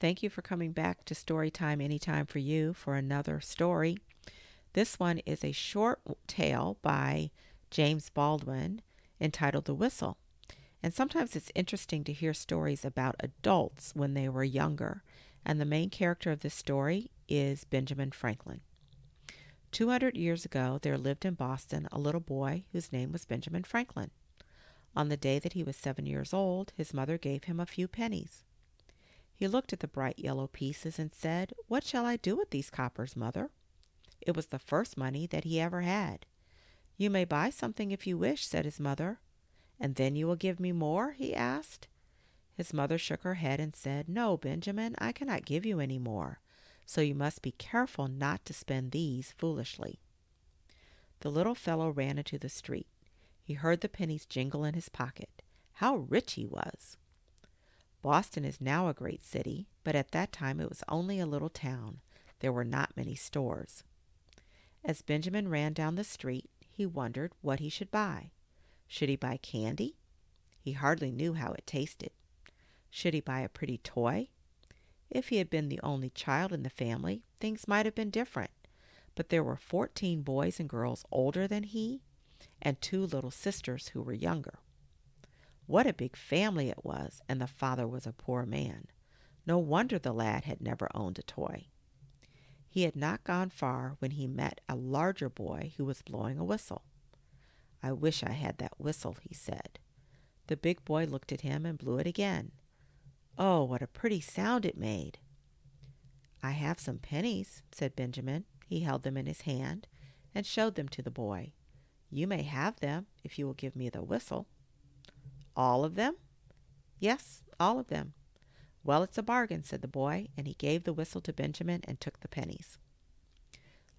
Thank you for coming back to Storytime Anytime for You for another story. This one is a short tale by James Baldwin entitled The Whistle. And sometimes it's interesting to hear stories about adults when they were younger. And the main character of this story is Benjamin Franklin. 200 years ago, there lived in Boston a little boy whose name was Benjamin Franklin. On the day that he was seven years old, his mother gave him a few pennies. He looked at the bright yellow pieces and said, What shall I do with these coppers, mother? It was the first money that he ever had. You may buy something if you wish, said his mother. And then you will give me more? he asked. His mother shook her head and said, No, Benjamin, I cannot give you any more, so you must be careful not to spend these foolishly. The little fellow ran into the street. He heard the pennies jingle in his pocket. How rich he was! Boston is now a great city, but at that time it was only a little town. There were not many stores. As Benjamin ran down the street, he wondered what he should buy. Should he buy candy? He hardly knew how it tasted. Should he buy a pretty toy? If he had been the only child in the family, things might have been different. But there were fourteen boys and girls older than he, and two little sisters who were younger. What a big family it was, and the father was a poor man. No wonder the lad had never owned a toy. He had not gone far when he met a larger boy who was blowing a whistle. I wish I had that whistle, he said. The big boy looked at him and blew it again. Oh, what a pretty sound it made! I have some pennies, said Benjamin. He held them in his hand and showed them to the boy. You may have them if you will give me the whistle. All of them? Yes, all of them. Well, it's a bargain, said the boy, and he gave the whistle to Benjamin and took the pennies.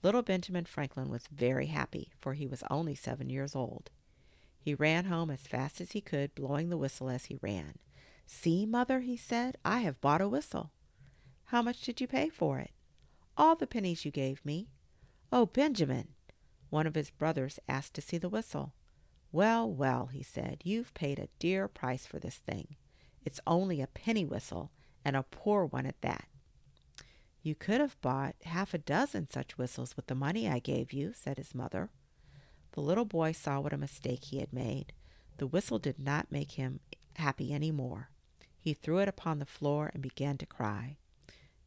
Little Benjamin Franklin was very happy, for he was only seven years old. He ran home as fast as he could, blowing the whistle as he ran. See, mother, he said, I have bought a whistle. How much did you pay for it? All the pennies you gave me. Oh, Benjamin! One of his brothers asked to see the whistle. Well, well, he said, you've paid a dear price for this thing. It's only a penny whistle, and a poor one at that. You could have bought half a dozen such whistles with the money I gave you, said his mother. The little boy saw what a mistake he had made. The whistle did not make him happy any more. He threw it upon the floor and began to cry.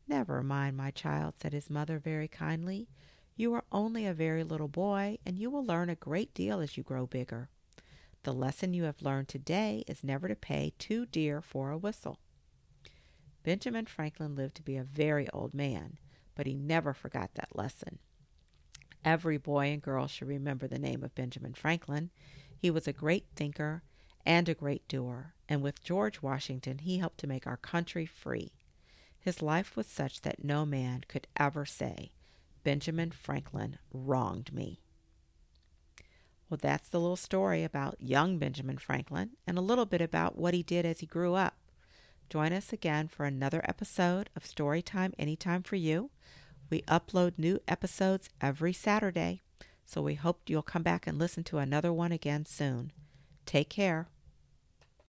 Never mind, my child, said his mother very kindly. You are only a very little boy, and you will learn a great deal as you grow bigger. The lesson you have learned today is never to pay too dear for a whistle. Benjamin Franklin lived to be a very old man, but he never forgot that lesson. Every boy and girl should remember the name of Benjamin Franklin. He was a great thinker and a great doer, and with George Washington, he helped to make our country free. His life was such that no man could ever say, Benjamin Franklin wronged me. Well, that's the little story about young Benjamin Franklin and a little bit about what he did as he grew up. Join us again for another episode of Storytime Anytime for You. We upload new episodes every Saturday, so we hope you'll come back and listen to another one again soon. Take care.